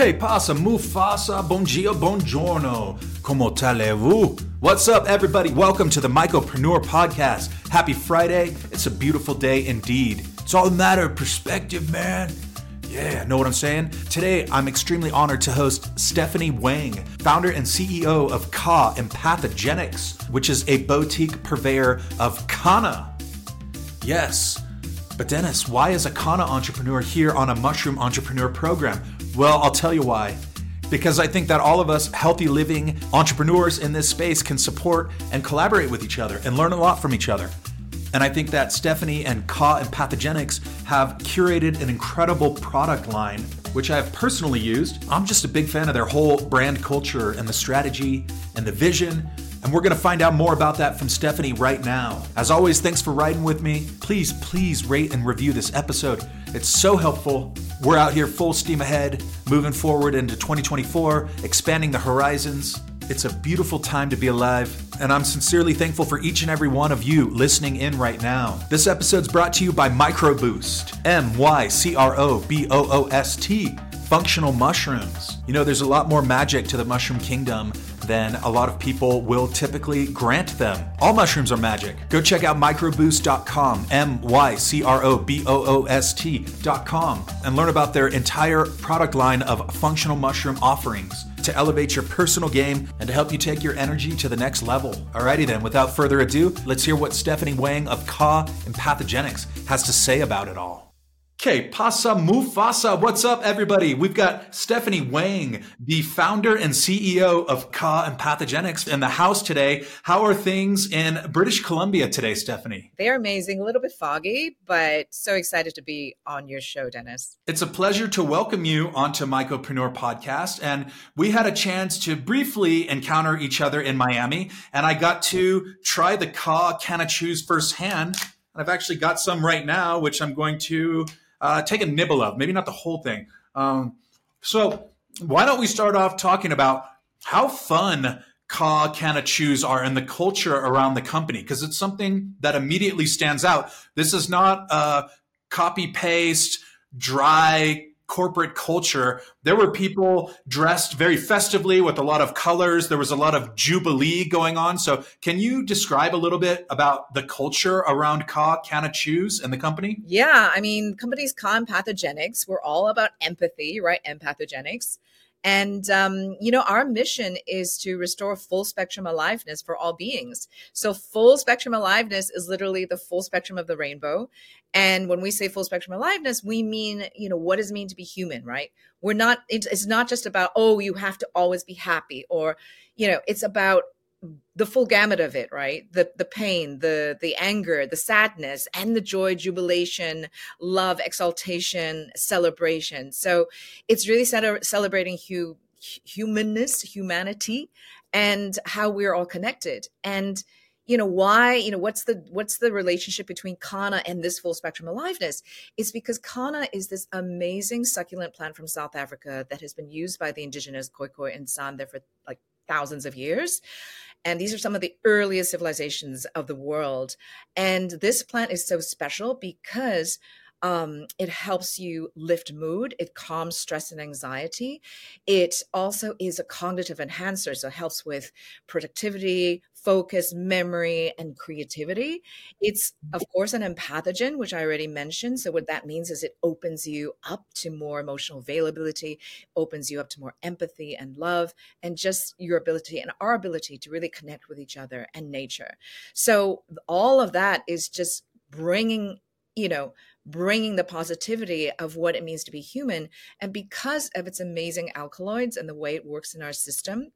Que pasa, Mufasa? Bon dia, buongiorno. Como talez-vous? What's up, everybody? Welcome to the Mycopreneur Podcast. Happy Friday. It's a beautiful day indeed. It's all a matter of perspective, man. Yeah, know what I'm saying? Today, I'm extremely honored to host Stephanie Wang, founder and CEO of Ka Empathogenics, which is a boutique purveyor of Kanna. Yes. But Dennis, why is a entrepreneur here on a mushroom entrepreneur program? Well, I'll tell you why. Because I think that all of us healthy living entrepreneurs in this space can support and collaborate with each other and learn a lot from each other. And I think that Stephanie and Ka Empathogenics have curated an incredible product line, which I have personally used. I'm just a big fan of their whole brand culture and the strategy and the vision. And we're going to find out more about that from Stephanie right now. As always, thanks for riding with me. Please, please rate and review this episode. It's so helpful. We're out here full steam ahead, moving forward into 2024, expanding the horizons. It's a beautiful time to be alive, and I'm sincerely thankful for each and every one of you listening in right now. This episode's brought to you by MycroBoost, M Y C R O B O O S T, functional mushrooms. You know, there's a lot more magic to the mushroom kingdom than a lot of people will typically grant them. All mushrooms are magic. Go check out mycroboost.com, M Y C R O B O O S T.com, and learn about their entire product line of functional mushroom offerings to elevate your personal game and to help you take your energy to the next level. Alrighty then, without further ado, let's hear what Stephanie Wang of Ka Empathogenics has to say about it all. Okay, Pasa Mufasa. What's up, everybody? We've got Stephanie Wang, the founder and CEO of Ka Empathogenics, in the house today. How are things in British Columbia today, Stephanie? They are amazing. A little bit foggy, but so excited to be on your show, Dennis. It's a pleasure to welcome you onto Mycopreneur Podcast. And we had a chance to briefly encounter each other in Miami, and I got to try the Ka Canna Chews firsthand. I've actually got some right now, which I'm going to uh, take a nibble of, maybe not the whole thing. Um, so why don't we start off talking about how fun Ka Canna Chews are and the culture around the company? Because it's something that immediately stands out. This is not a copy paste, dry corporate culture. There were people dressed very festively with a lot of colors. There was a lot of jubilee going on. So, can you describe a little bit about the culture around Ka Chews and the company? Yeah, I mean, companies Ka Empathogenics, we're all about empathy, right? Empathogenics. And, um, you know, our mission is to restore full spectrum aliveness for all beings. So, full spectrum aliveness is literally the full spectrum of the rainbow. And when we say full spectrum aliveness, we mean, you know, what does it mean to be human, right? We're not, it's not just about, oh, you have to always be happy or, you know, it's about the full gamut of it right? The the pain the the anger the sadness and the joy jubilation love exaltation celebration. So it's really celebrating hu- humanness humanity and how we're all connected. And you know why you know what's the what's the relationship between kanna and this full spectrum aliveness? It's because kanna is this amazing succulent plant from south africa that has been used by the indigenous khoikhoi and san there for like thousands of years and these are some of the earliest civilizations of the world. And this plant is so special because um, it helps you lift mood. It calms stress and anxiety. It also is a cognitive enhancer, so it helps with productivity, focus, memory, and creativity. It's, of course, an empathogen, which I already mentioned. So, what that means is it opens you up to more emotional availability, opens you up to more empathy and love, and just your ability and our ability to really connect with each other and nature. So, all of that is just bringing, you know, bringing the positivity of what it means to be human. And because of its amazing alkaloids and the way it works in our system,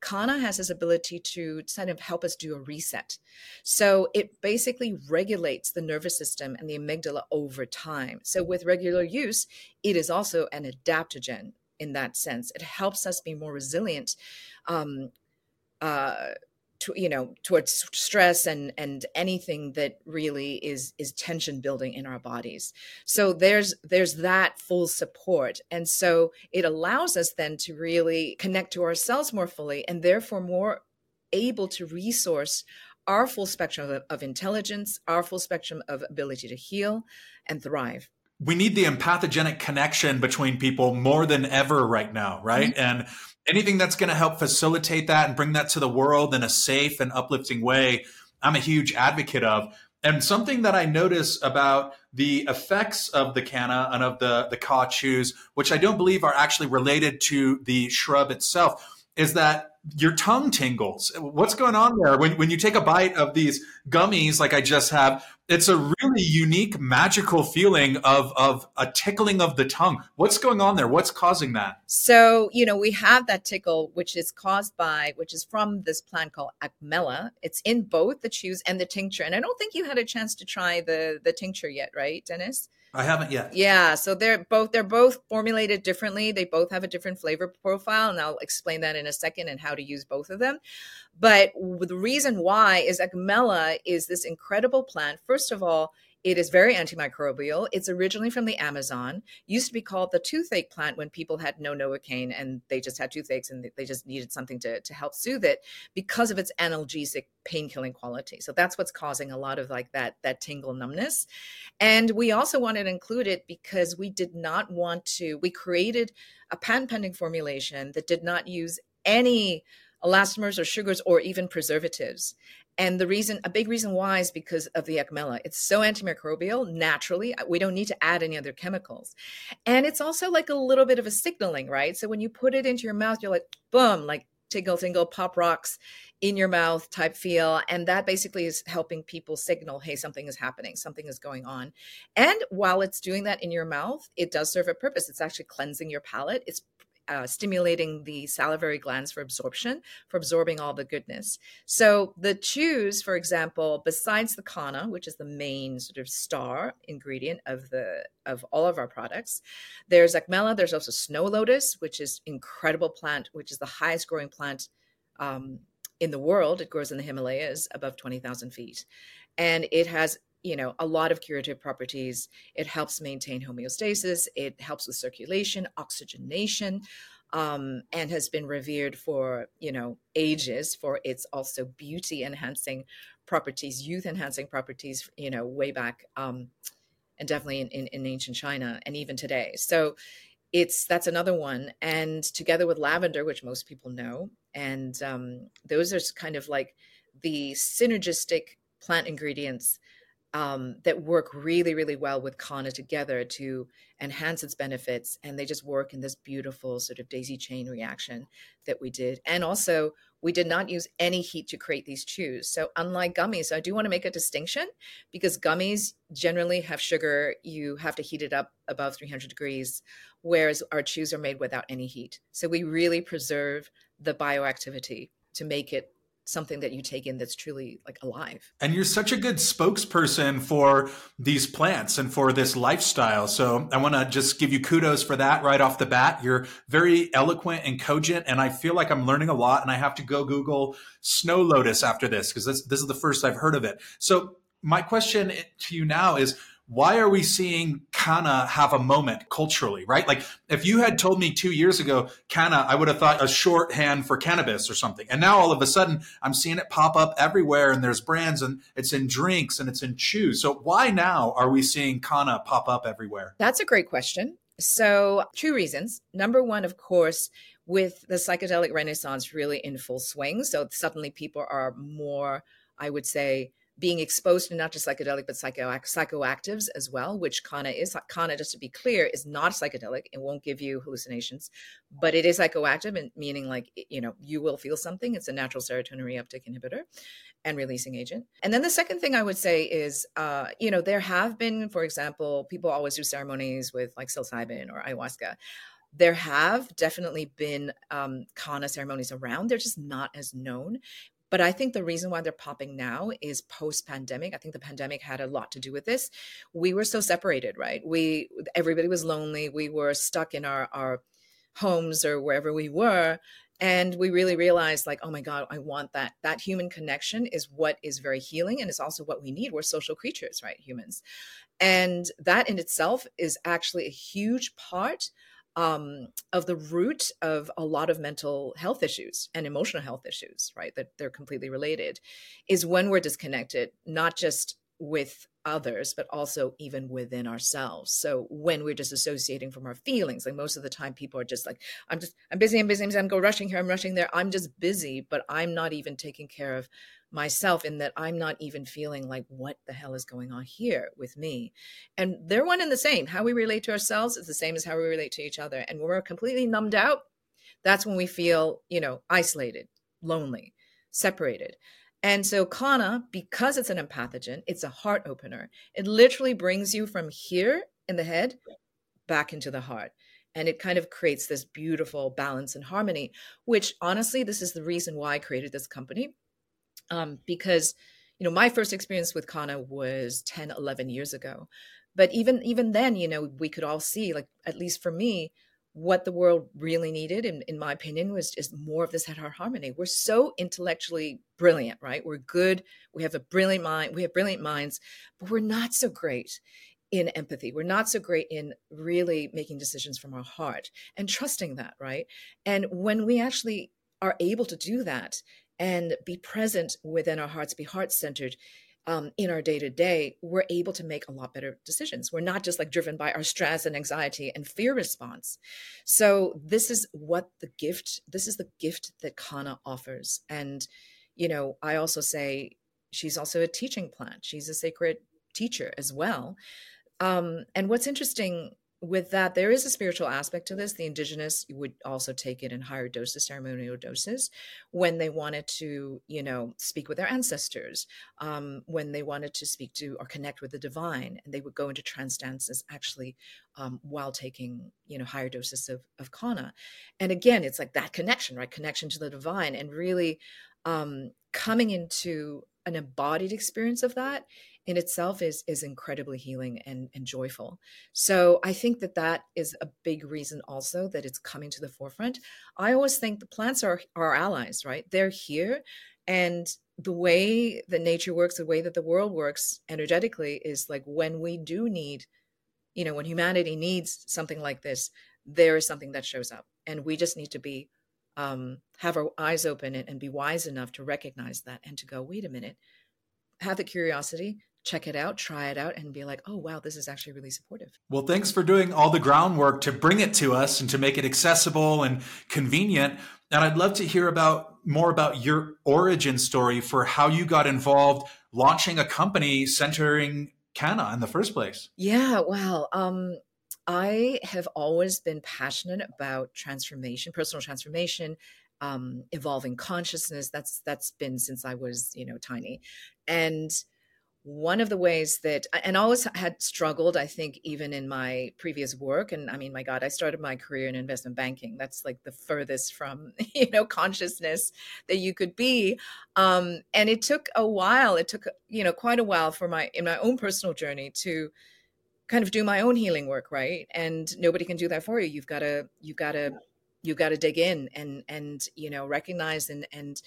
Kanna has this ability to kind of help us do a reset. So it basically regulates the nervous system and the amygdala over time. So with regular use, it is also an adaptogen in that sense. It helps us be more resilient. Um, uh, to, you know towards stress and and anything that really is is tension building in our bodies. So there's there's that full support. And so it allows us then to really connect to ourselves more fully and therefore more able to resource our full spectrum of, of intelligence our full spectrum of ability to heal and thrive we need the empathogenic connection between people more than ever right now, right? Mm-hmm. And anything that's going to help facilitate that and bring that to the world in a safe and uplifting way, I'm a huge advocate of. And something that I notice about the effects of the canna and of the, the Ka chews, which I don't believe are actually related to the shrub itself, is that your tongue tingles. What's going on there? When, when you take a bite of these gummies, like I just have, it's a really unique, magical feeling of, of a tickling of the tongue. What's going on there? What's causing that? So, you know, we have that tickle, which is caused by, which is from this plant called Acmella. It's in both the chews and the tincture. And I don't think you had a chance to try the, the tincture yet, right, Dennis? I haven't yet. Yeah, so they're both they're both formulated differently. They both have a different flavor profile, and I'll explain that in a second and how to use both of them. But the reason why is Acmella is this incredible plant. First of all, it is very antimicrobial. It's originally from the Amazon. Used to be called the toothache plant when people had no Novocaine and they just had toothaches and they just needed something to, to help soothe it because of its analgesic pain killing quality. So that's what's causing a lot of like that that tingle numbness. And we also wanted to include it because we did not want to. We created a patent pending formulation that did not use any elastomers or sugars or even preservatives. And the reason, a big reason why is because of the Acmella. It's so antimicrobial naturally. Uh, we don't need to add any other chemicals. And it's also like a little bit of a signaling, right? So when you put it into your mouth, you're like, boom, like tingle, tingle, pop rocks in your mouth type feel. And that basically is helping people signal, hey, something is happening, something is going on. And while it's doing that in your mouth, it does serve a purpose. It's actually cleansing your palate. It's uh, stimulating the salivary glands for absorption, for absorbing all the goodness. So the chews, for example, besides the kanna, which is the main sort of star ingredient of the of all of our products, there's acmella. There's also snow lotus, which is incredible plant, which is the highest growing plant um, in the world. It grows in the Himalayas above twenty thousand feet, and it has you know a lot of curative properties. It helps maintain homeostasis. It helps with circulation oxygenation um, and has been revered for you know ages for its also beauty enhancing properties youth enhancing properties you know way back um, and definitely in, in, in ancient china and even today. So it's that's another one. And together with lavender which most people know and um, those are kind of like the synergistic plant ingredients um, that work really, really well with Kanna together to enhance its benefits. And they just work in this beautiful sort of daisy chain reaction that we did. And also, we did not use any heat to create these chews. So, unlike gummies, I do want to make a distinction because gummies generally have sugar. You have to heat it up above 300 degrees, whereas our chews are made without any heat. So, we really preserve the bioactivity to make it something that you take in that's truly like alive. And you're such a good spokesperson for these plants and for this lifestyle. So I want to just give you kudos for that right off the bat. You're very eloquent and cogent, and I feel like I'm learning a lot. And I have to go Google snow lotus after this because this, this is the first I've heard of it. So my question to you now is why are we seeing Kanna have a moment culturally, right? Like if you had told me two years ago, Kanna, I would have thought a shorthand for cannabis or something. And now all of a sudden I'm seeing it pop up everywhere and there's brands and it's in drinks and it's in chews. So why now are we seeing Kanna pop up everywhere? That's a great question. So two reasons. Number one, of course, with the psychedelic renaissance really in full swing. So suddenly people are more, I would say, being exposed to not just psychedelic but psycho psychoactives as well, which Kanna is. Kanna, just to be clear, is not psychedelic. It won't give you hallucinations, but it is psychoactive, and meaning like you know you will feel something. It's a natural serotonin reuptake inhibitor and releasing agent. And then the second thing I would say is, uh, you know, there have been, for example, people always do ceremonies with like psilocybin or ayahuasca there have definitely been um, Kanna ceremonies around. They're just not as known. But I think the reason why they're popping now is post pandemic. I think the pandemic had a lot to do with this. We were so separated, right? We everybody was lonely. We were stuck in our our homes or wherever we were and we really realized like oh my god i want that that human connection is what is very healing and it's also what we need we're social creatures right humans and that in itself is actually a huge part um, of the root of a lot of mental health issues and emotional health issues, right? That they're completely related, is when we're disconnected, not just with others, but also even within ourselves. So when we're disassociating from our feelings, like most of the time people are just like, I'm just, I'm busy, I'm busy, I'm, busy, I'm go rushing here, I'm rushing there. I'm just busy, but I'm not even taking care of myself in that I'm not even feeling like what the hell is going on here with me. And they're one and the same. How we relate to ourselves is the same as how we relate to each other. And when we're completely numbed out, that's when we feel, you know, isolated, lonely, separated. And so Kanna, because it's an empathogen, it's a heart opener. It literally brings you from here in the head back into the heart. And it kind of creates this beautiful balance and harmony, which honestly, this is the reason why I created this company. Um, because, you know, my first experience with Kanna was 10, 11 years ago. But even even then, you know, we could all see, like, at least for me, what the world really needed, in, in my opinion, was just more of this head heart harmony. We're so intellectually brilliant, right? We're good. We have a brilliant mind. We have brilliant minds, but we're not so great in empathy. We're not so great in really making decisions from our heart and trusting that, right? And when we actually are able to do that and be present within our hearts, be heart centered, um, in our day to day, we're able to make a lot better decisions. We're not just like driven by our stress and anxiety and fear response. So this is what the gift. This is the gift that Kanna offers. And you know, I also say she's also a teaching plant. She's a sacred teacher as well. Um, and what's interesting with that, there is a spiritual aspect to this. The indigenous would also take it in higher doses, ceremonial doses, when they wanted to, you know, speak with their ancestors, um, when they wanted to speak to or connect with the divine, and they would go into trance dances actually um, while taking, you know, higher doses of, of Kanna. And again, it's like that connection, right? Connection to the divine, and really um, coming into an embodied experience of that in itself is is incredibly healing and, and joyful. So i think that that is a big reason also that it's coming to the forefront. I always think the plants are our allies right? They're here and the way that nature works the way that the world works energetically is like when we do need you know when humanity needs something like this there is something that shows up and we just need to be um, have our eyes open and, and be wise enough to recognize that and to go wait a minute have the curiosity check it out, try it out, and be like, oh, wow, this is actually really supportive. Well, thanks for doing all the groundwork to bring it to us and to make it accessible and convenient. And I'd love to hear about more about your origin story for how you got involved launching a company centering Kanna in the first place. Yeah, well, um, I have always been passionate about transformation, personal transformation, um, evolving consciousness. That's that's been since I was, you know, tiny, and one of the ways that and always had struggled i think even in my previous work. And i mean my god i started my career in investment banking. That's like the furthest from you know consciousness that you could be. Um, and it took a while. It took you know quite a while for my in my own personal journey to kind of do my own healing work right? And nobody can do that for you. You've got to you've got to you've got to dig in and and you know recognize and and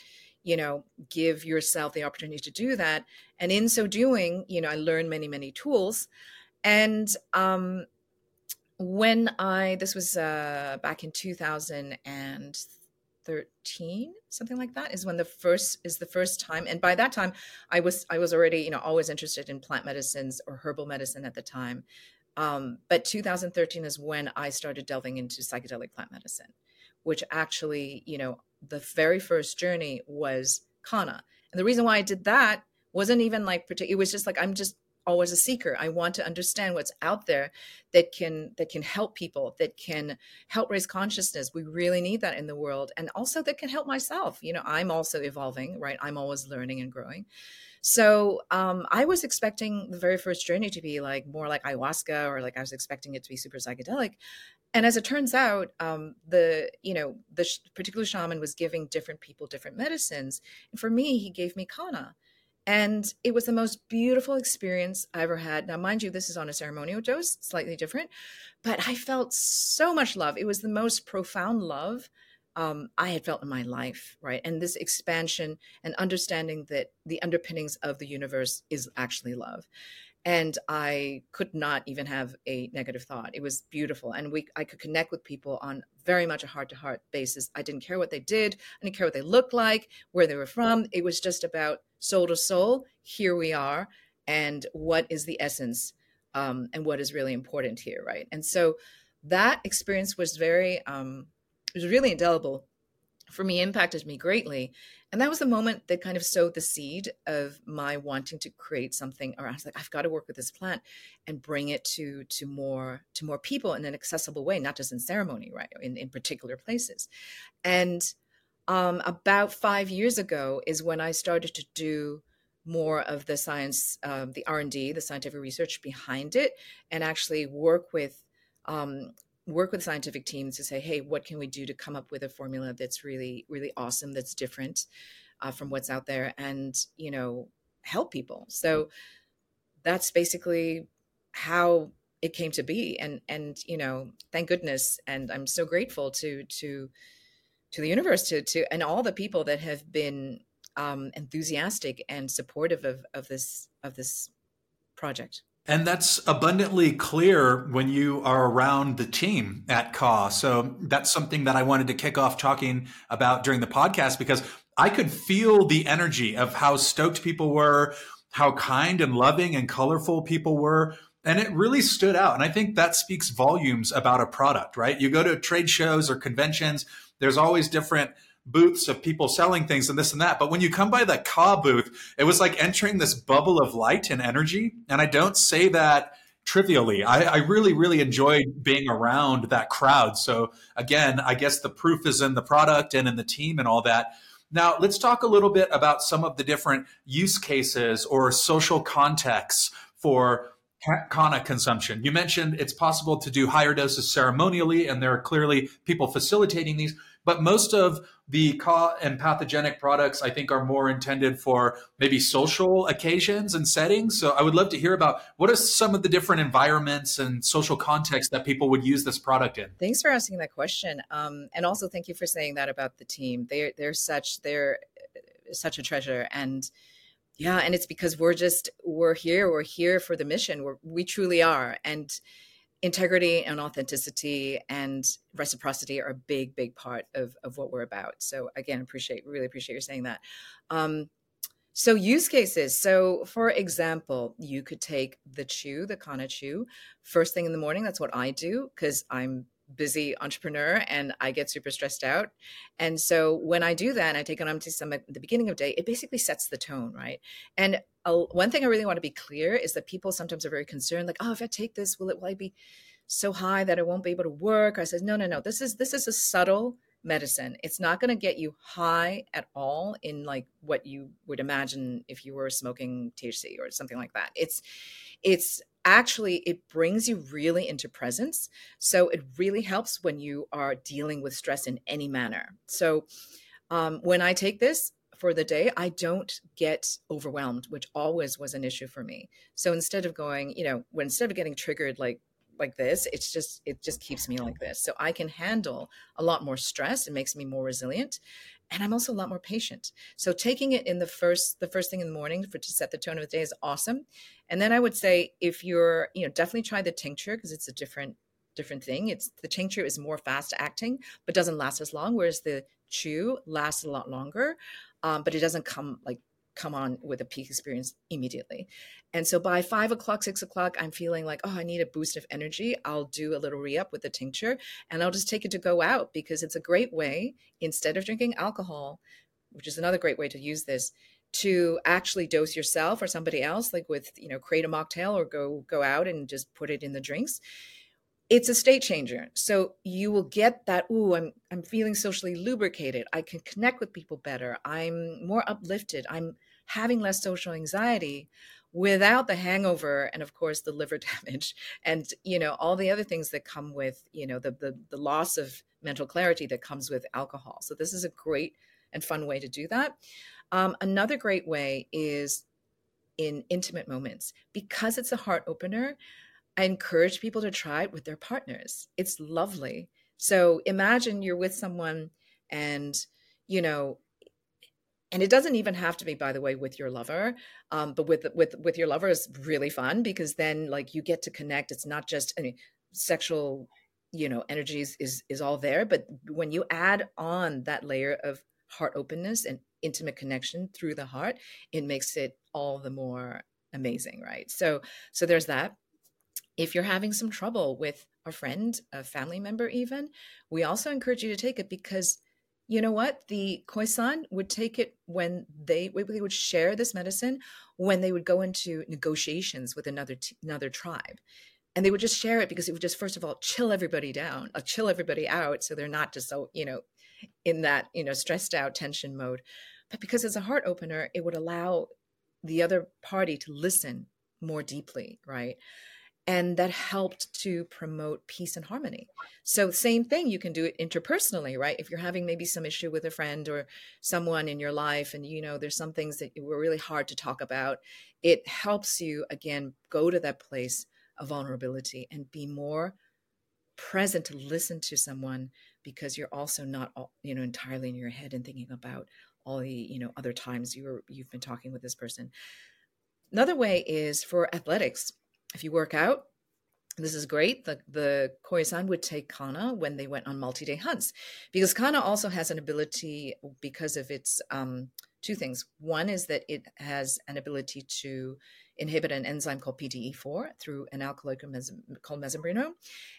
you know give yourself the opportunity to do that. And in so doing you know i learned many many tools. And um when i this was uh back in 2013 something like that is when the first is the first time and by that time i was i was already you know always interested in plant medicines or herbal medicine at the time um, but 2013 is when i started delving into psychedelic plant medicine which actually you know the very first journey was Kanna. And the reason why I did that wasn't even like particular. It was just like I'm just always a seeker. I want to understand what's out there that can that can help people, that can help raise consciousness. We really need that in the world, and also that can help myself. You know, I'm also evolving, right? I'm always learning and growing. So um, I was expecting the very first journey to be like more like ayahuasca, or like I was expecting it to be super psychedelic. And as it turns out, um, the you know the sh- particular shaman was giving different people different medicines, and for me, he gave me Kanna. And it was the most beautiful experience I ever had. Now, mind you, this is on a ceremonial dose, slightly different, but I felt so much love. It was the most profound love um, I had felt in my life, right? And this expansion and understanding that the underpinnings of the universe is actually love. And I could not even have a negative thought. It was beautiful. And we I could connect with people on very much a heart to heart basis. I didn't care what they did, I didn't care what they looked like, where they were from. It was just about soul to soul. Here we are. and what is the essence um, and what is really important here, right? And so that experience was very, um, it was really indelible for me, impacted me greatly. And that was the moment that kind of sowed the seed of my wanting to create something around. Like, I've got to work with this plant and bring it to to more to more people in an accessible way, not just in ceremony, right? In in particular places. And um, about five years ago is when I started to do more of the science, um, the R and D, the scientific research behind it, and actually work with um, work with scientific teams to say, hey, what can we do to come up with a formula that's really, really awesome, that's different uh, from what's out there, and you know, help people. So that's basically how it came to be, and and you know, thank goodness, and I'm so grateful to to to the universe to to and all the people that have been um, enthusiastic and supportive of of this of this project. And that's abundantly clear when you are around the team at Ka. So that's something that I wanted to kick off talking about during the podcast because I could feel the energy of how stoked people were, how kind and loving and colorful people were. And it really stood out. And I think that speaks volumes about a product, right? You go to trade shows or conventions, there's always different booths of people selling things and this and that. But when you come by the Ka booth, it was like entering this bubble of light and energy. And I don't say that trivially. I, I, really, really enjoyed being around that crowd. So again, I guess the proof is in the product and in the team and all that. Now, let's talk a little bit about some of the different use cases or social contexts for Kanna consumption. You mentioned it's possible to do higher doses ceremonially, and there are clearly people facilitating these. But most of the Ka Empathogenic products, I think, are more intended for maybe social occasions and settings. So I would love to hear about what are some of the different environments and social contexts that people would use this product in. Thanks for asking that question, um, and also thank you for saying that about the team. They're they're such they're such a treasure and yeah and it's because we're just we're here we're here for the mission we're, we truly are and integrity and authenticity and reciprocity are a big big part of, of what we're about. So again appreciate really appreciate you saying that. Um, so use cases. So for example you could take the chew the kanna chew first thing in the morning. That's what i do because i'm busy entrepreneur and I get super stressed out. And so when I do that, and I take an empty stomach at the beginning of day, it basically sets the tone, right? And one thing I really want to be clear is that people sometimes are very concerned, like, oh, if I take this, will it will I be so high that I won't be able to work? I said, no, no, no. This is this is a subtle medicine. It's not going to get you high at all in like what you would imagine if you were smoking THC or something like that. It's it's actually it brings you really into presence so it really helps when you are dealing with stress in any manner. So um, when i take this for the day i don't get overwhelmed which always was an issue for me. So instead of going you know when instead of getting triggered like like this it's just it just keeps me like this. So i can handle a lot more stress. It makes me more resilient and i'm also a lot more patient. So taking it in the first the first thing in the morning for to set the tone of the day is awesome. And then i would say if you're you know definitely try the tincture because it's a different different thing. It's the tincture is more fast acting but doesn't last as long whereas the chew lasts a lot longer um, but it doesn't come like come on with a peak experience immediately. And so by five o'clock, six o'clock, I'm feeling like, oh, I need a boost of energy. I'll do a little re up with the tincture and I'll just take it to go out because it's a great way, instead of drinking alcohol, which is another great way to use this, to actually dose yourself or somebody else, like with, you know, create a mocktail or go go out and just put it in the drinks it's a state changer. So you will get that, ooh, I'm I'm feeling socially lubricated. I can connect with people better. I'm more uplifted. I'm having less social anxiety without the hangover and of course the liver damage and you know all the other things that come with you know the the, the loss of mental clarity that comes with alcohol. So this is a great and fun way to do that. Um, another great way is in intimate moments. Because it's a heart opener i encourage people to try it with their partners. It's lovely. So imagine you're with someone and you know and it doesn't even have to be by the way with your lover um, but with with with your lover is really fun because then like you get to connect it's not just i mean sexual you know energies is is all there but when you add on that layer of heart openness and intimate connection through the heart it makes it all the more amazing, right? So so there's that. If you're having some trouble with a friend, a family member, even, we also encourage you to take it because you know what? The Khoisan would take it when they they would share this medicine when they would go into negotiations with another t- another tribe, and they would just share it because it would just first of all chill everybody down, uh, chill everybody out, so they're not just so you know in that you know stressed out tension mode, but because it's a heart opener, it would allow the other party to listen more deeply, right? And that helped to promote peace and harmony. So, same thing, you can do it interpersonally, right? If you're having maybe some issue with a friend or someone in your life, and you know there's some things that were really hard to talk about, it helps you again go to that place of vulnerability and be more present to listen to someone because you're also not you know entirely in your head and thinking about all the you know other times you were you've been talking with this person another way is for athletics if you work out this is great. The the Khoisan would take Kanna when they went on multi-day hunts, because Kanna also has an ability because of its um, two things. One is that it has an ability to inhibit an enzyme called PDE4 through an alkaloid called mesembrinone.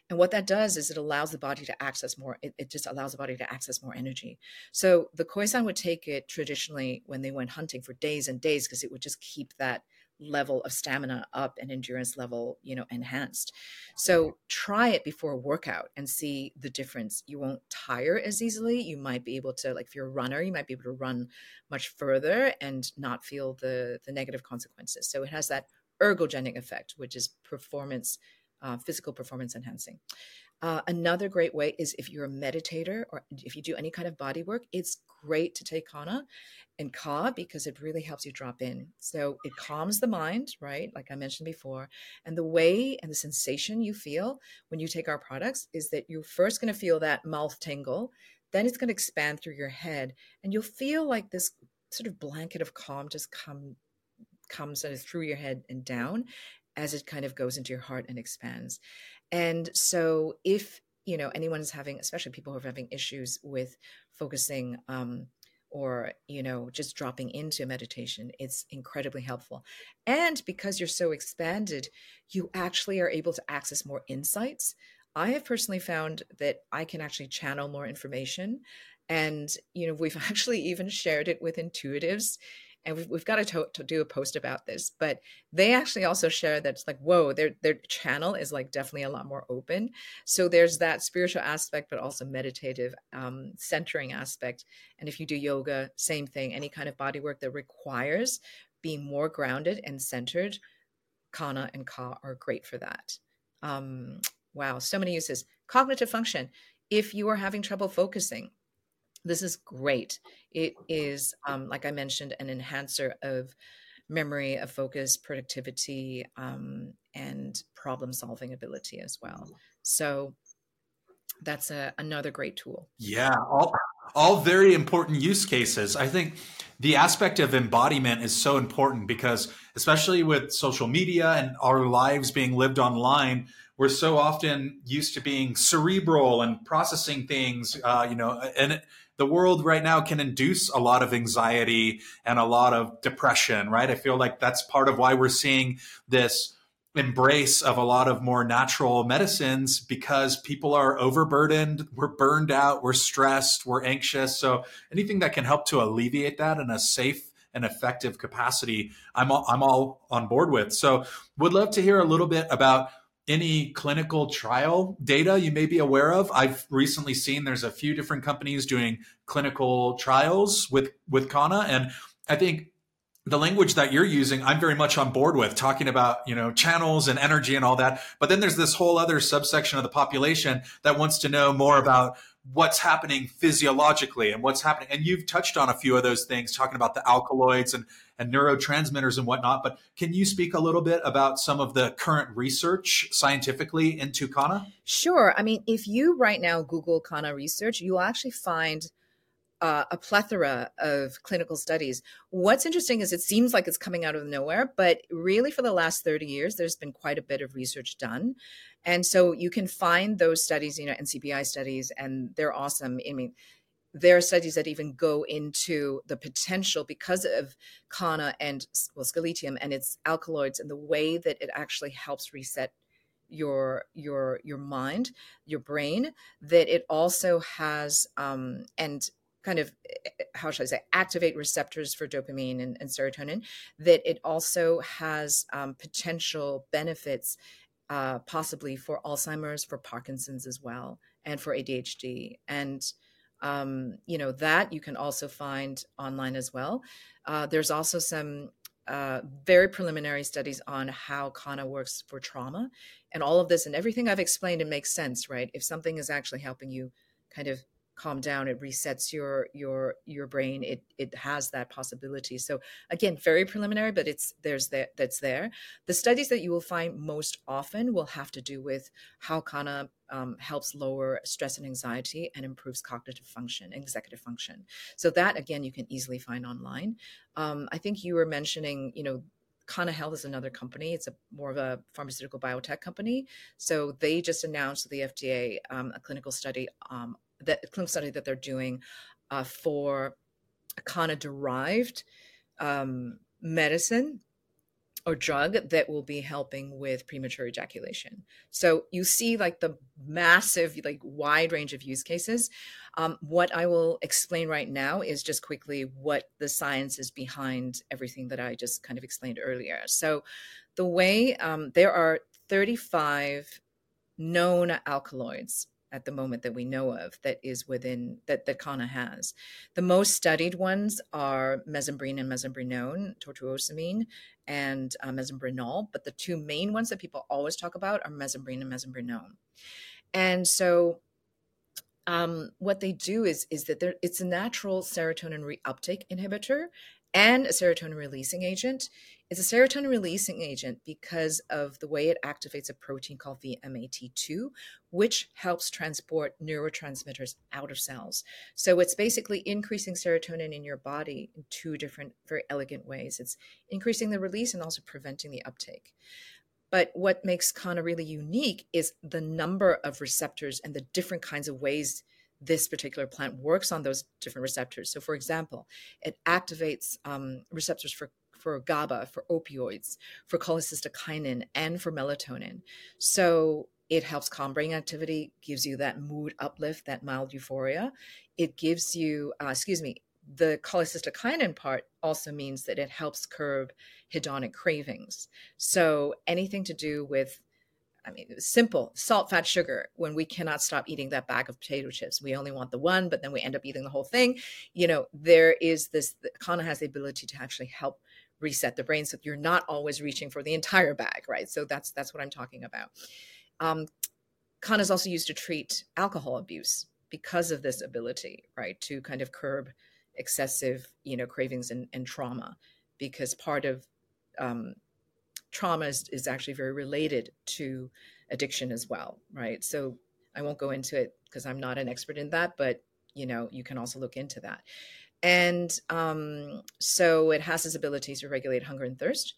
And what that does is it allows the body to access more, it, it just allows the body to access more energy. So the Khoisan would take it traditionally when they went hunting for days and days because it would just keep that level of stamina up and endurance level you know enhanced. So try it before a workout and see the difference. You won't tire as easily. You might be able to like if you're a runner you might be able to run much further and not feel the the negative consequences. So it has that ergogenic effect which is performance uh, physical performance enhancing uh, another great way is if you're a meditator or if you do any kind of body work, it's great to take Kanna and Ka because it really helps you drop in. So it calms the mind, right? Like I mentioned before. And the way and the sensation you feel when you take our products is that you're first going to feel that mouth tingle, then it's going to expand through your head, and you'll feel like this sort of blanket of calm just come comes through your head and down as it kind of goes into your heart and expands. And so if you know anyone is having, especially people who are having issues with focusing um, or you know just dropping into meditation it's incredibly helpful. And because you're so expanded you actually are able to access more insights. I have personally found that i can actually channel more information. And you know we've actually even shared it with intuitives and we've, we've got to, to, to, do a post about this but they actually also share that it's like whoa their their channel is like definitely a lot more open. So there's that spiritual aspect but also meditative um, centering aspect. And if you do yoga same thing any kind of body work that requires being more grounded and centered kanna and ka are great for that. Um, wow so many uses. Cognitive function. If you are having trouble focusing this is great. It is, um, like I mentioned, an enhancer of memory, of focus, productivity, um, and problem solving ability as well. So that's a, another great tool. Yeah, all, all very important use cases. I think the aspect of embodiment is so important because, especially with social media and our lives being lived online, we're so often used to being cerebral and processing things, uh, you know, and the world right now can induce a lot of anxiety and a lot of depression, right? I feel like that's part of why we're seeing this embrace of a lot of more natural medicines because people are overburdened, we're burned out, we're stressed, we're anxious. So anything that can help to alleviate that in a safe and effective capacity, I'm all, I'm all on board with. So would love to hear a little bit about any clinical trial data you may be aware of. I've recently seen there's a few different companies doing clinical trials with with Kanna, and I think the language that you're using, I'm very much on board with talking about, you know, channels and energy and all that. But then there's this whole other subsection of the population that wants to know more about what's happening physiologically and what's happening. And you've touched on a few of those things, talking about the alkaloids and, and neurotransmitters and whatnot. But can you speak a little bit about some of the current research scientifically into Kanna? Sure. I mean, if you right now Google Kanna research, you'll actually find uh, a plethora of clinical studies. What's interesting is it seems like it's coming out of nowhere, but really for the last 30 years, there's been quite a bit of research done. And so you can find those studies, you know, NCBI studies, and they're awesome. I mean, there are studies that even go into the potential because of Kanna and well, Sceletium and its alkaloids and the way that it actually helps reset your your your mind, your brain. That it also has um, and kind of how should I say activate receptors for dopamine and, and serotonin. That it also has um, potential benefits, uh, possibly for Alzheimer's, for Parkinson's as well, and for ADHD and um, you know that you can also find online as well uh, there's also some uh, very preliminary studies on how kanna works for trauma and all of this and everything I've explained, it makes sense, right? If something is actually helping you kind of calm down it resets your your your brain it it has that possibility so again very preliminary but it's there's that that's there the studies that you will find most often will have to do with how Kanna um, helps lower stress and anxiety and improves cognitive function executive function so that again you can easily find online um, i think you were mentioning you know Kanna Health is another company. It's a more of a pharmaceutical biotech company. So they just announced the FDA um, a clinical study um, the clinical study that they're doing uh, for of derived um, medicine or drug that will be helping with premature ejaculation. So you see like the massive, like wide range of use cases. Um, what I will explain right now is just quickly what the science is behind everything that I just kind of explained earlier. So the way um, there are 35 known alkaloids at the moment that we know of that is within that that Kanna has. The most studied ones are mesembrine and mesembrinone, tortuosamine, and uh, mesembrinol. But the two main ones that people always talk about are mesembrine and mesembrinone. And so um, what they do is is that it's a natural serotonin reuptake inhibitor and a serotonin releasing agent. It's a serotonin releasing agent because of the way it activates a protein called VMAT2, which helps transport neurotransmitters out of cells. So it's basically increasing serotonin in your body in two different, very elegant ways. It's increasing the release and also preventing the uptake. But what makes Kanna really unique is the number of receptors and the different kinds of ways this particular plant works on those different receptors. So, for example, it activates um, receptors for for GABA, for opioids, for cholecystokinin, and for melatonin. So it helps calm brain activity, gives you that mood uplift, that mild euphoria. It gives you, uh, excuse me, the cholecystokinin part also means that it helps curb hedonic cravings. So anything to do with I mean, it was simple salt, fat, sugar. When we cannot stop eating that bag of potato chips, we only want the one, but then we end up eating the whole thing. You know, there is this, Kanna has the ability to actually help reset the brain so you're not always reaching for the entire bag, right? So that's that's what I'm talking about. Um, Kanna is also used to treat alcohol abuse because of this ability, right, to kind of curb excessive, you know, cravings and, and trauma, because part of um, trauma is, is actually very related to addiction as well, right? So I won't go into it because I'm not an expert in that, but you know, you can also look into that. And um, so it has this ability to regulate hunger and thirst.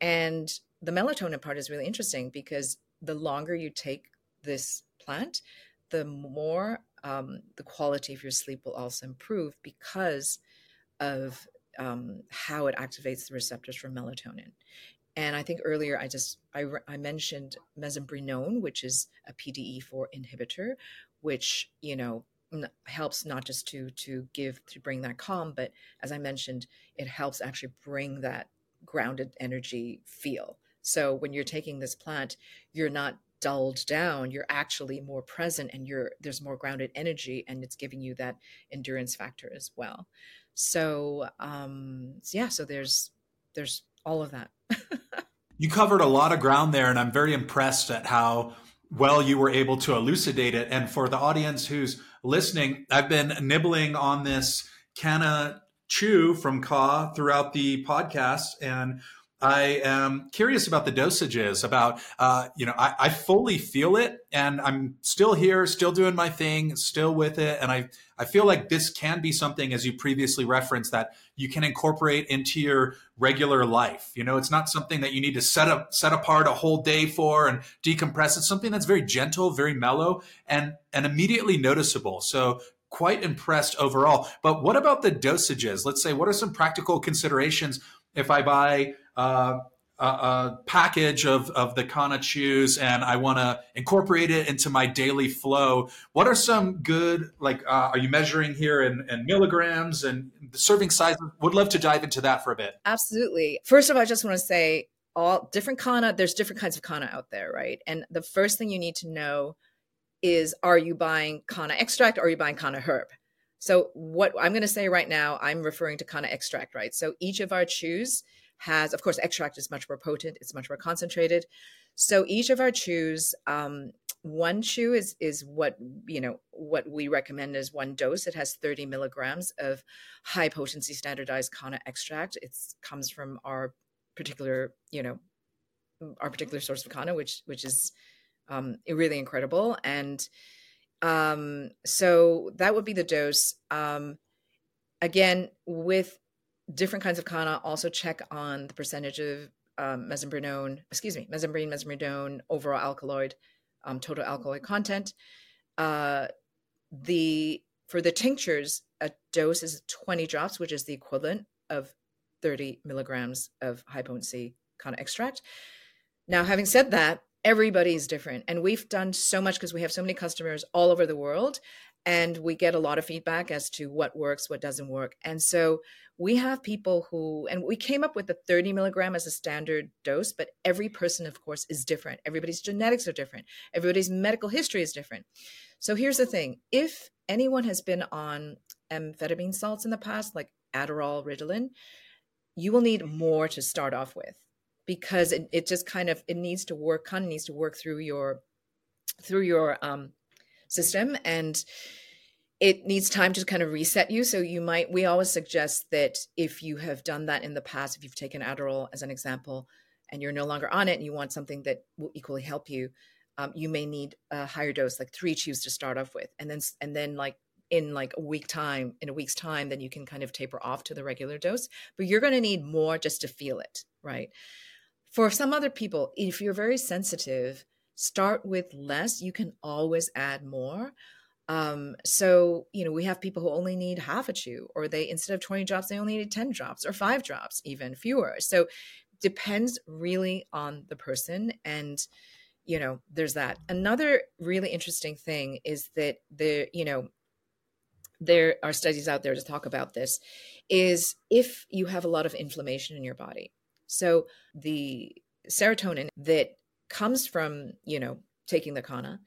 And the melatonin part is really interesting because the longer you take this plant, the more um, the quality of your sleep will also improve because of um, how it activates the receptors for melatonin. And I think earlier I just I, I mentioned mesembrinone, which is a PDE4 inhibitor, which you know helps not just to to give to bring that calm, but as I mentioned, it helps actually bring that grounded energy feel. So when you're taking this plant, you're not dulled down you're actually more present and you're there's more grounded energy and it's giving you that endurance factor as well so um yeah so there's there's all of that you covered a lot of ground there, and I'm very impressed at how well you were able to elucidate it. And for the audience who's listening, I've been nibbling on this Kanna Chew from Ka throughout the podcast, and I am curious about the dosages. About uh, you know, I, I, fully feel it, and I'm still here, still doing my thing, still with it, and I I feel like this can be something, as you previously referenced, that you can incorporate into your regular life. You know, it's not something that you need to set up set apart a whole day for and decompress. It's something that's very gentle, very mellow, and and immediately noticeable. So quite impressed overall. But what about the dosages? Let's say, what are some practical considerations if I buy uh, a, package of, of the Kanna chews and I want to incorporate it into my daily flow? What are some good, like, uh, are you measuring here in, in milligrams and the serving size? Would love to dive into that for a bit. Absolutely. First of all, I just want to say, all different kanna there's different kinds of kanna out there right and the first thing you need to know is are you buying kanna extract or are you buying kanna herb so what i'm going to say right now i'm referring to kanna extract right so each of our chews has of course extract is much more potent it's much more concentrated so each of our chews um, one chew is is what you know what we recommend as one dose it has 30 milligrams of high potency standardized kanna extract it comes from our particular, you know, our particular source of Kanna, which which is um, really incredible. And um, so that would be the dose. Um, again, with different kinds of Kanna, also check on the percentage of um, excuse me, mesembrine, mesembrenone, overall alkaloid, um, total alkaloid content. Uh, the for the tinctures, a dose is 20 drops, which is the equivalent of 30 milligrams of high potency Kanna extract. Now, having said that, everybody's different. And we've done so much because we have so many customers all over the world. And we get a lot of feedback as to what works, what doesn't work. And so we have people who, and we came up with the 30 milligram as a standard dose, but every person, of course, is different. Everybody's genetics are different. Everybody's medical history is different. So here's the thing if anyone has been on amphetamine salts in the past, like Adderall, Ritalin, you will need more to start off with because it, it just kind of it needs to work kind of needs to work through your through your um, system and it needs time to kind of reset you. So you might we always suggest that if you have done that in the past if you've taken adderall as an example and you're no longer on it and you want something that will equally help you um, you may need a higher dose like three chews to start off with. And then and then like in like a week time in a week's time then you can kind of taper off to the regular dose. But you're going to need more just to feel it right? For some other people if you're very sensitive start with less you can always add more. Um, so you know we have people who only need half a chew or they instead of 20 drops they only need 10 drops or five drops even fewer. So depends really on the person and you know there's that. Another really interesting thing is that the you know there are studies out there to talk about this is if you have a lot of inflammation in your body. So the serotonin that comes from you know taking the kanna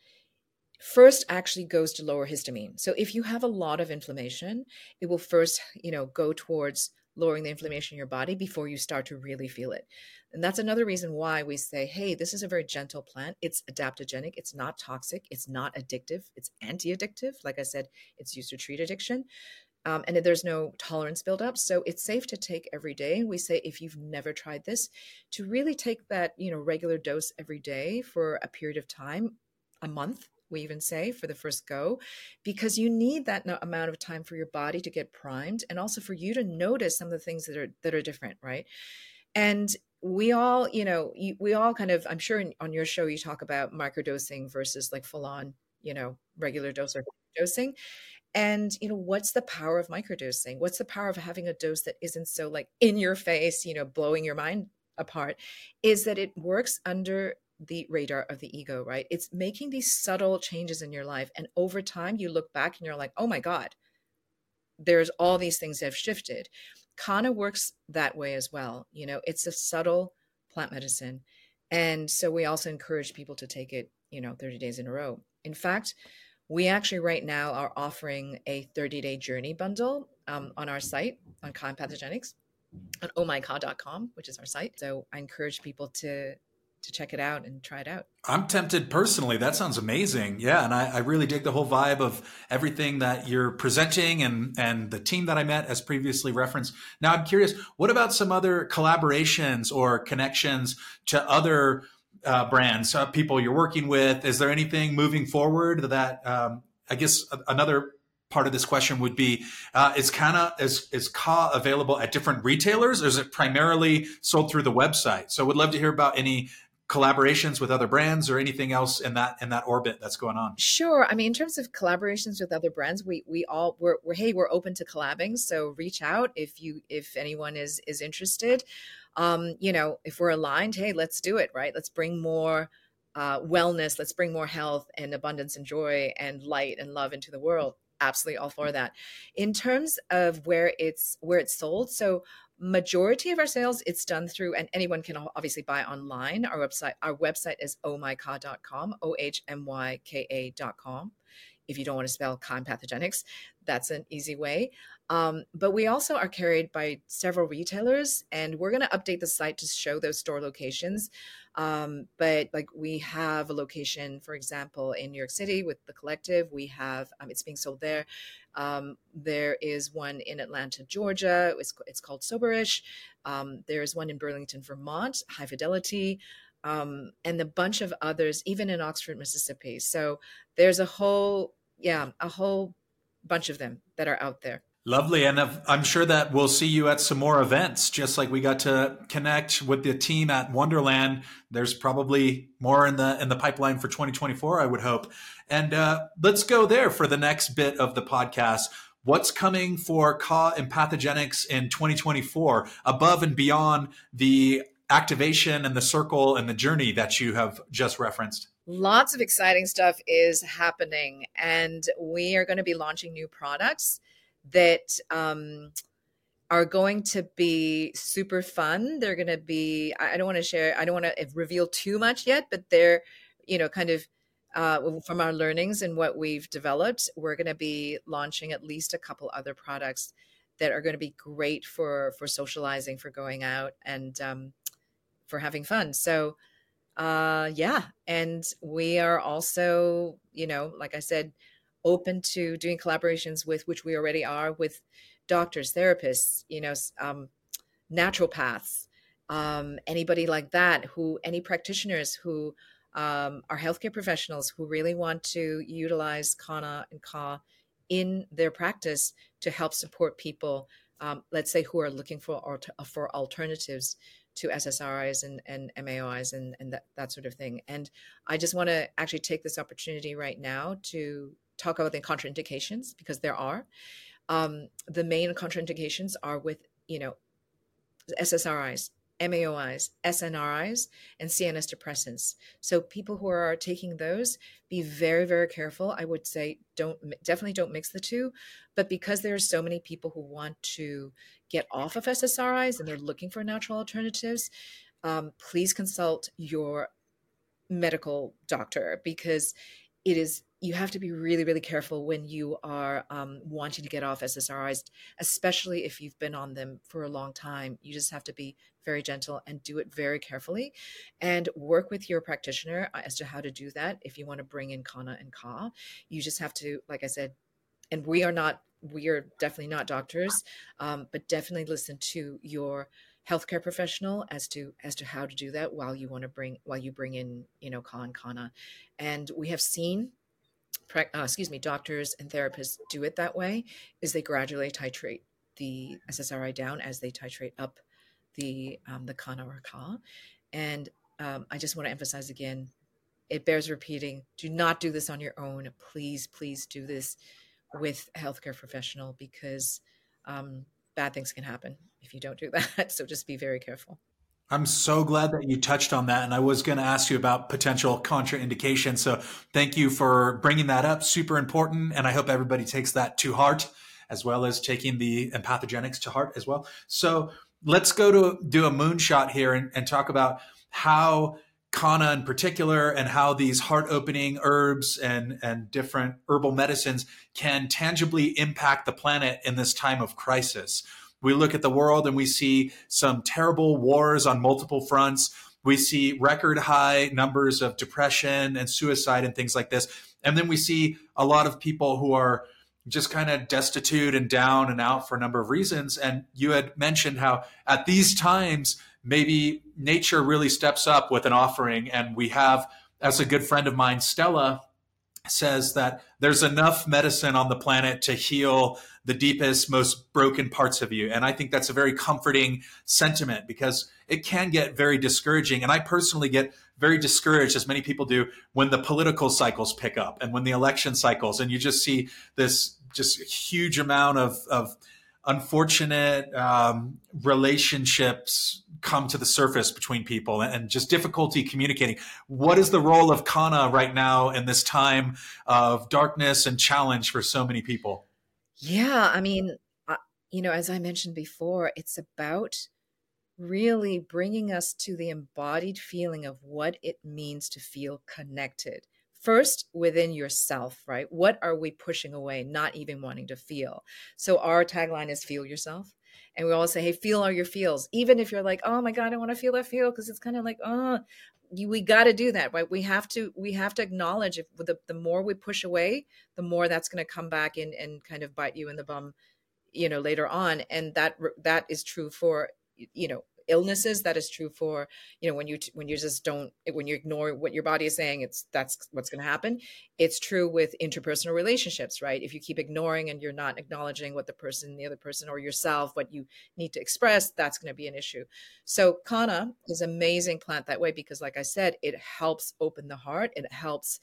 first actually goes to lower histamine so if you have a lot of inflammation it will first you know go towards lowering the inflammation in your body before you start to really feel it. And that's another reason why we say, hey, this is a very gentle plant. It's adaptogenic. It's not toxic. It's not addictive. It's anti addictive. Like I said, it's used to treat addiction. Um, and there's no tolerance buildup. So it's safe to take every day. We say if you've never tried this, to really take that you know regular dose every day for a period of time, a month, we even say for the first go because you need that amount of time for your body to get primed and also for you to notice some of the things that are that are different right and we all you know we all kind of i'm sure on your show you talk about microdosing versus like full on you know regular dose or dosing and you know what's the power of microdosing what's the power of having a dose that isn't so like in your face you know blowing your mind apart is that it works under the radar of the ego, right? It's making these subtle changes in your life. And over time, you look back and you're like, oh my God, there's all these things that have shifted. Kanna works that way as well. You know, it's a subtle plant medicine. And so we also encourage people to take it, you know, 30 days in a row. In fact, we actually right now are offering a 30 day journey bundle um, on our site on Ka Empathogenics on ohmyka.com, which is our site. So I encourage people to to check it out and try it out. I'm tempted personally. That sounds amazing. Yeah, and I, I, really dig the whole vibe of everything that you're presenting and and the team that I met as previously referenced. Now I'm curious, what about some other collaborations or connections to other uh, brands, uh, people you're working with? Is there anything moving forward that um, I guess another part of this question would be uh, is Kanna is is Ka available at different retailers or is it primarily sold through the website? So would love to hear about any collaborations with other brands or anything else in that in that orbit that's going on sure i mean in terms of collaborations with other brands we we all we're, we're hey we're open to collabing so reach out if you if anyone is is interested um you know if we're aligned hey let's do it right? Let's bring more uh, wellness let's bring more health and abundance and joy and light and love into the world. Absolutely all for that. In terms of where it's where it's sold so majority of our sales it's done through and anyone can obviously buy online. Our website our website is ohmyka.com o-h-m-y-k-a.com if you don't want to spell Ka Empathogenics that's an easy way um, but we also are carried by several retailers and we're going to update the site to show those store locations um, but like we have a location for example in new york city with the collective we have um, it's being sold there um, there is one in Atlanta, Georgia. It's, it's called Soberish. Um, there's one in Burlington, Vermont, High Fidelity, um, and a bunch of others, even in Oxford, Mississippi. So there's a whole, yeah, a whole bunch of them that are out there. Lovely. And I'm sure that we'll see you at some more events, just like we got to connect with the team at Wonderland. There's probably more in the in the pipeline for 2024, I would hope. And uh, let's go there for the next bit of the podcast. What's coming for Ka Empathogenics in 2024 above and beyond the activation and the circle and the journey that you have just referenced? Lots of exciting stuff is happening, and we are going to be launching new products that um, are going to be super fun. They're going to be, I don't want to share, I don't want to reveal too much yet, but they're, you know, kind of uh, from our learnings and what we've developed, we're going to be launching at least a couple other products that are going to be great for for socializing, for going out, and um, for having fun. So, uh, yeah, and we are also, you know, like I said, open to doing collaborations with which we already are with doctors therapists you know um, naturopaths um, anybody like that who any practitioners who um, are healthcare professionals who really want to utilize kanna and ka in their practice to help support people um, let's say who are looking for for alternatives to SSRIs and, and MAOIs and, and that, that sort of thing. And I just want to actually take this opportunity right now to talk about the contraindications because there are. Um, the main contraindications are with, you know, SSRIs, MAOIs, SNRIs, and CNS depressants. So people who are taking those, be very, very careful. I would say don't definitely don't mix the two. But because there are so many people who want to get off of SSRIs and they're looking for natural alternatives, um, please consult your medical doctor because it is you have to be really, really careful when you are um, wanting to get off SSRIs, especially if you've been on them for a long time. You just have to be very gentle and do it very carefully and work with your practitioner uh, as to how to do that. If you want to bring in Kanna and Ka, you just have to, like I said, and we are not, we are definitely not doctors, um, but definitely listen to your healthcare professional as to as to how to do that while you want to bring while you bring in you know Ka and Kanna, and we have seen uh, excuse me, doctors and therapists do it that way is they gradually titrate the SSRI down as they titrate up the um, the Kanna or Ka. And um, I just want to emphasize again, it bears repeating: do not do this on your own. Please, please do this with a healthcare professional because um, bad things can happen if you don't do that. So just be very careful. I'm so glad that you touched on that. And I was going to ask you about potential contraindication. So thank you for bringing that up. Super important. And I hope everybody takes that to heart as well as taking the empathogenics to heart as well. So let's go to do a moonshot here and, and talk about how Kanna in particular and how these heart opening herbs and, and different herbal medicines can tangibly impact the planet in this time of crisis. We look at the world and we see some terrible wars on multiple fronts. We see record high numbers of depression and suicide and things like this. And then we see a lot of people who are just kind of destitute and down and out for a number of reasons. And you had mentioned how at these times, maybe nature really steps up with an offering. And we have, as a good friend of mine, Stella, says that there's enough medicine on the planet to heal the deepest, most broken parts of you. And I think that's a very comforting sentiment because it can get very discouraging. And I personally get very discouraged, as many people do, when the political cycles pick up and when the election cycles, and you just see this just huge amount of, of unfortunate um, relationships come to the surface between people and just difficulty communicating. What is the role of Kanna right now in this time of darkness and challenge for so many people? Yeah, I mean, uh, you know, as I mentioned before, it's about really bringing us to the embodied feeling of what it means to feel connected. First, within yourself, right? What are we pushing away, not even wanting to feel? So, our tagline is feel yourself. And we always say, hey, feel all your feels. Even if you're like, oh my God, I want to feel that feel, because it's kind of like, oh, you, we got to do that, right? We have to, we have to acknowledge if the, the more we push away, the more that's going to come back and, and kind of bite you in the bum, you know, later on. And that, that is true for, you know, illnesses that is true for you know when you when you just don't eh, when you ignore what your body is saying it's that's what's going to happen. It's true with interpersonal relationships right? If you keep ignoring and you're not acknowledging what the person the other person or yourself what you need to express that's going to be an issue. So kanna is amazing plant that way because like i said it helps open the heart it helps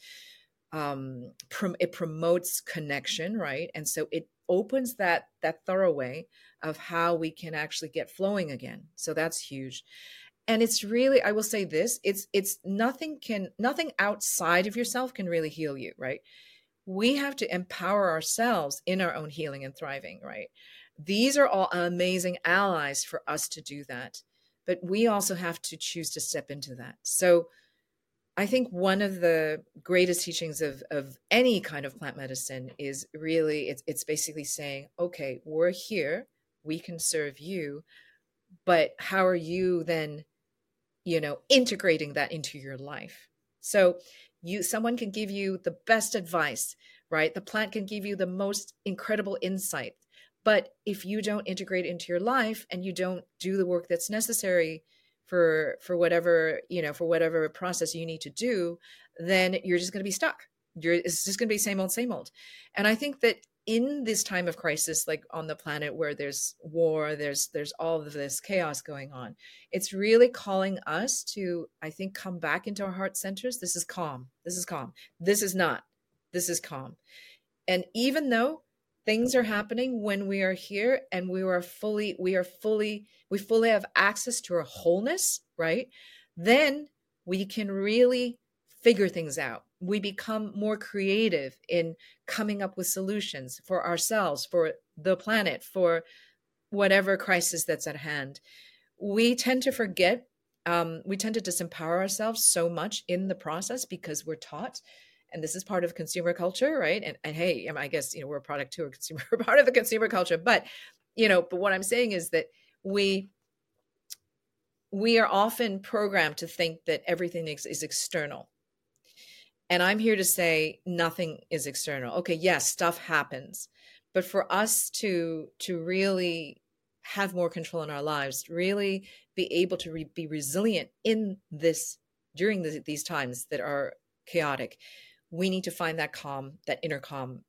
um, prom- it promotes connection, right? And so it opens that that thorough way of how we can actually get flowing again. So that's huge. And it's really, I will say this, it's it's nothing can nothing outside of yourself can really heal you, right? We have to empower ourselves in our own healing and thriving, right? These are all amazing allies for us to do that. But we also have to choose to step into that. So I think one of the greatest teachings of, of any kind of plant medicine is really it's it's basically saying, okay, we're here, we can serve you, but how are you then, you know, integrating that into your life? So you someone can give you the best advice, right? The plant can give you the most incredible insight. But if you don't integrate into your life and you don't do the work that's necessary for for whatever you know for whatever process you need to do then you're just going to be stuck. You're it's just going to be same old same old. And i think that in this time of crisis like on the planet where there's war there's there's all of this chaos going on it's really calling us to i think come back into our heart centers. This is calm. This is calm. This is not. This is calm. And even though things are happening when we are here and we are fully we are fully we fully have access to our wholeness right? Then we can really figure things out. We become more creative in coming up with solutions for ourselves for the planet for whatever crisis that's at hand. We tend to forget um, we tend to disempower ourselves so much in the process because we're taught and this is part of consumer culture right? And, and hey i guess you know we're a product to a consumer part of the consumer culture. But you know but what i'm saying is that we we are often programmed to think that everything is, is external. And i'm here to say nothing is external. Okay yes stuff happens. But for us to to really have more control in our lives really be able to re- be resilient in this during the, these times that are chaotic we need to find that calm, that inner calm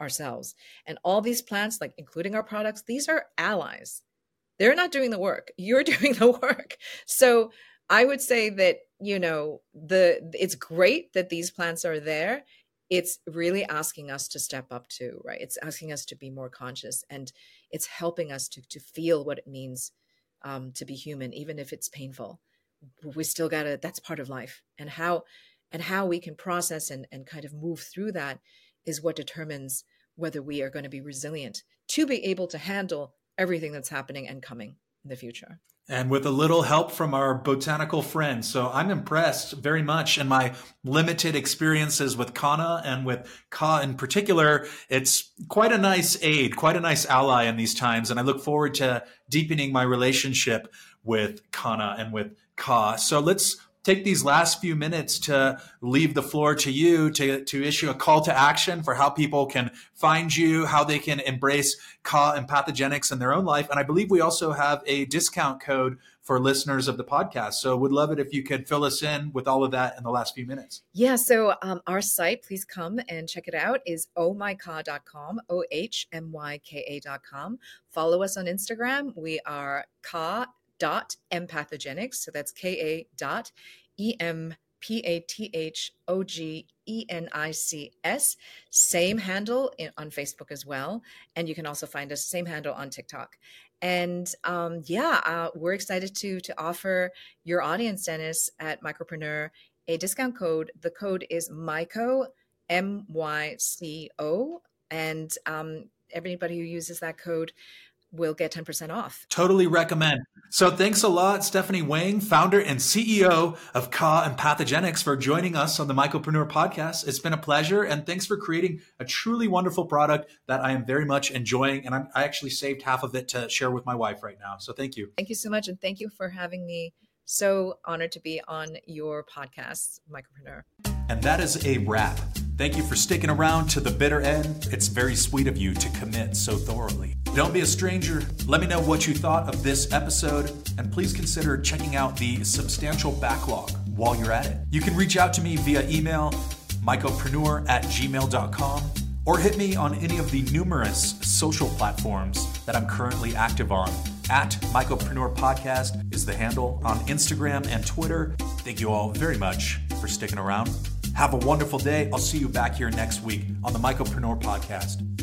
ourselves. And all these plants, like including our products, these are allies. They're not doing the work. You're doing the work. So I would say that, you know, the it's great that these plants are there. It's really asking us to step up too, right? It's asking us to be more conscious and it's helping us to to feel what it means um, to be human, even if it's painful. We still gotta that's part of life. And how and how we can process and, and kind of move through that is what determines whether we are going to be resilient to be able to handle everything that's happening and coming in the future. And with a little help from our botanical friends. So I'm impressed very much in my limited experiences with Kanna and with Ka in particular. It's quite a nice aid, quite a nice ally in these times. And I look forward to deepening my relationship with Kanna and with Ka. So let's take these last few minutes to leave the floor to you to, to issue a call to action for how people can find you, how they can embrace Ka Empathogenics in their own life. And I believe we also have a discount code for listeners of the podcast. So would love it if you could fill us in with all of that in the last few minutes. Yeah. So um, our site, please come and check it out, is ohmyka.com, O H M Y K A.com. Follow us on Instagram. We are ka dot empathogenics. So that's K A dot E M P A T H O G E N I C S. Same handle in, on Facebook as well. And you can also find us, same handle on TikTok. And um, yeah, uh, we're excited to to offer your audience, Dennis, at Mycopreneur, a discount code. The code is MYCO, M Y C O, and um, everybody who uses that code will get 10% off. Totally recommend. So thanks a lot, Stephanie Wang, founder and CEO of Ka Empathogenics, for joining us on the Mycopreneur podcast. It's been a pleasure, and thanks for creating a truly wonderful product that I am very much enjoying. And I'm, I actually saved half of it to share with my wife right now. So thank you. Thank you so much. And thank you for having me. So honored to be on your podcast, Mycopreneur. And that is a wrap. Thank you for sticking around to the bitter end. It's very sweet of you to commit so thoroughly. Don't be a stranger. Let me know what you thought of this episode, and please consider checking out the substantial backlog while you're at it. You can reach out to me via email, mycopreneur at gmail.com, or hit me on any of the numerous social platforms that I'm currently active on. At Mycopreneur Podcast is the handle on Instagram and Twitter. Thank you all very much for sticking around. Have a wonderful day. I'll see you back here next week on the Mycopreneur Podcast.